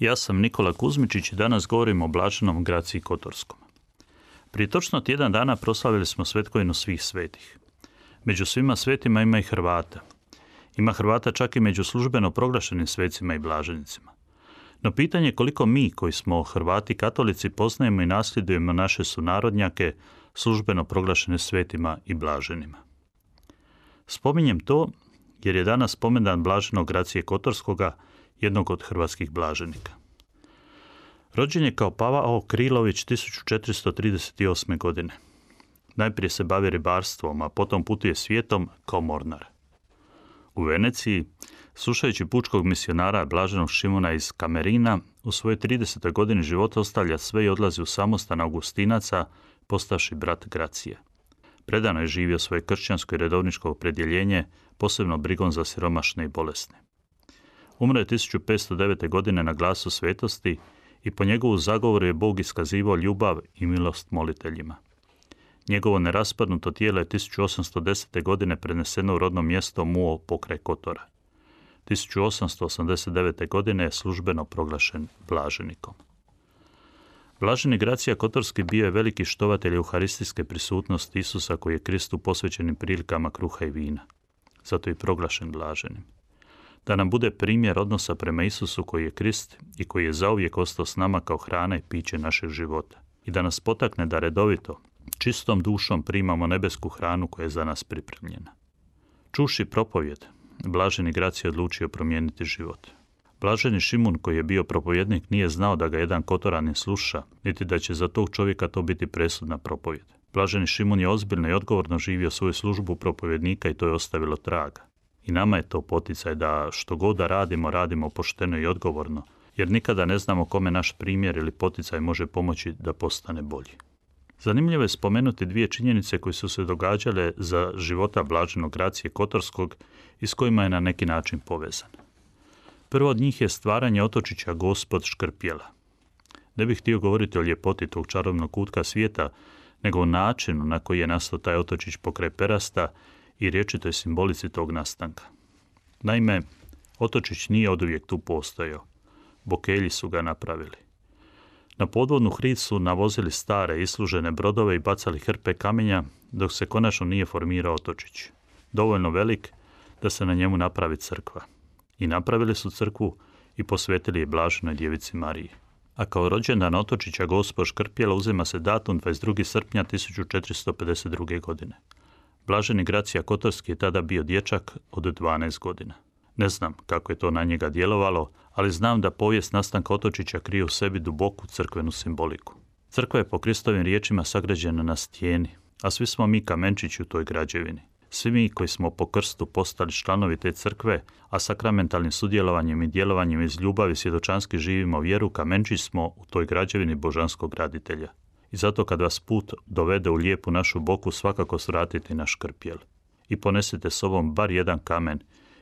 Ja sam Nikola Kuzmičić i danas govorim o Blaženom Graciji Kotorskom. Prije točno tjedan dana proslavili smo svetkovinu svih svetih. Među svima svetima ima i Hrvata. Ima Hrvata čak i među službeno proglašenim svecima i blaženicima. No pitanje je koliko mi, koji smo Hrvati katolici, poznajemo i nasljedujemo naše sunarodnjake, službeno proglašene svetima i blaženima. Spominjem to jer je danas spomendan blaženog Gracije Kotorskoga, jednog od hrvatskih blaženika. Rođen je kao Pavao Krilović 1438. godine. Najprije se bavi ribarstvom, a potom putuje svijetom kao mornar. U Veneciji, slušajući pučkog misionara Blaženog Šimuna iz Kamerina, u svojoj 30. godini života ostavlja sve i odlazi u samostan Augustinaca, postaši brat Gracije. Predano je živio svoje kršćansko i redovničko opredjeljenje, posebno brigom za siromašne i bolesne. Umro je 1509. godine na glasu svetosti i po njegovu zagovoru je Bog iskazivao ljubav i milost moliteljima. Njegovo neraspadnuto tijelo je 1810. godine preneseno u rodno mjesto Muo pokraj Kotora. 1889. godine je službeno proglašen blaženikom. Blaženi Gracija Kotorski bio je veliki štovatelj euharistijske prisutnosti Isusa koji je Kristu posvećenim prilikama kruha i vina. Zato je proglašen blaženim da nam bude primjer odnosa prema Isusu koji je Krist i koji je zauvijek ostao s nama kao hrana i piće našeg života. I da nas potakne da redovito, čistom dušom primamo nebesku hranu koja je za nas pripremljena. Čuši propovjed, Blaženi Grac je odlučio promijeniti život. Blaženi Šimun koji je bio propovjednik nije znao da ga jedan kotoranin sluša, niti da će za tog čovjeka to biti presudna propovjed. Blaženi Šimun je ozbiljno i odgovorno živio svoju službu propovjednika i to je ostavilo traga. I nama je to poticaj da što god da radimo, radimo pošteno i odgovorno, jer nikada ne znamo kome naš primjer ili poticaj može pomoći da postane bolji. Zanimljivo je spomenuti dvije činjenice koje su se događale za života blaženog Gracije Kotorskog i s kojima je na neki način povezan. Prvo od njih je stvaranje otočića Gospod Škrpjela. Ne bih htio govoriti o ljepoti tog čarobnog kutka svijeta, nego o načinu na koji je nastao taj otočić pokraj Perasta i riječitoj simbolici tog nastanka. Naime, Otočić nije oduvijek tu postojao. Bokelji su ga napravili. Na podvodnu hrid su navozili stare islužene brodove i bacali hrpe kamenja, dok se konačno nije formirao Otočić. Dovoljno velik da se na njemu napravi crkva. I napravili su crkvu i posvetili je blaženoj djevici Mariji. A kao rođendan Otočića gospo Škrpjela uzima se datum 22. srpnja 1452. godine. Blaženi Gracija Kotorski je tada bio dječak od 12 godina. Ne znam kako je to na njega djelovalo, ali znam da povijest nastanka Otočića krije u sebi duboku crkvenu simboliku. Crkva je po Kristovim riječima sagrađena na stijeni, a svi smo mi kamenčići u toj građevini. Svi mi koji smo po krstu postali članovi te crkve, a sakramentalnim sudjelovanjem i djelovanjem iz ljubavi svjedočanski živimo vjeru, kamenčić smo u toj građevini božanskog graditelja. I zato kad vas put dovede u lijepu našu boku, svakako svratite naš krpjel. I ponesite sobom bar jedan kamen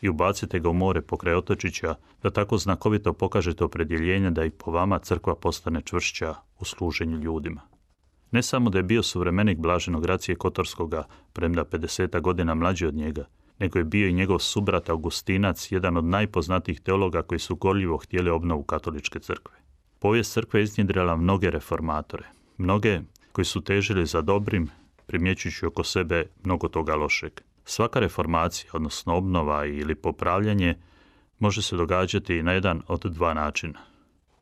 i ubacite ga u more pokraj otočića, da tako znakovito pokažete opredjeljenje da i po vama crkva postane čvršća u služenju ljudima. Ne samo da je bio suvremenik blaženog Gracije Kotorskoga, premda 50 godina mlađi od njega, nego je bio i njegov subrat Augustinac, jedan od najpoznatijih teologa koji su gorljivo htjeli obnovu katoličke crkve. Povijest crkve je iznjedrila mnoge reformatore, Mnoge koji su težili za dobrim, primjećujući oko sebe mnogo toga lošeg. Svaka reformacija, odnosno obnova ili popravljanje, može se događati na jedan od dva načina.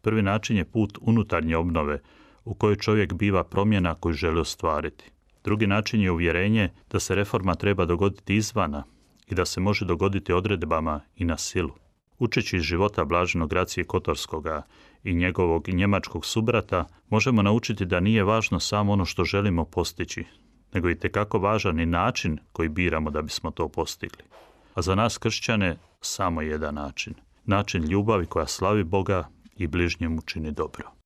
Prvi način je put unutarnje obnove, u kojoj čovjek biva promjena koju želi ostvariti. Drugi način je uvjerenje da se reforma treba dogoditi izvana i da se može dogoditi odredbama i na silu. Učeći iz života blaženog Gracije Kotorskoga i njegovog njemačkog subrata, možemo naučiti da nije važno samo ono što želimo postići, nego i tekako važan i način koji biramo da bismo to postigli. A za nas kršćane samo jedan način. Način ljubavi koja slavi Boga i bližnjemu čini dobro.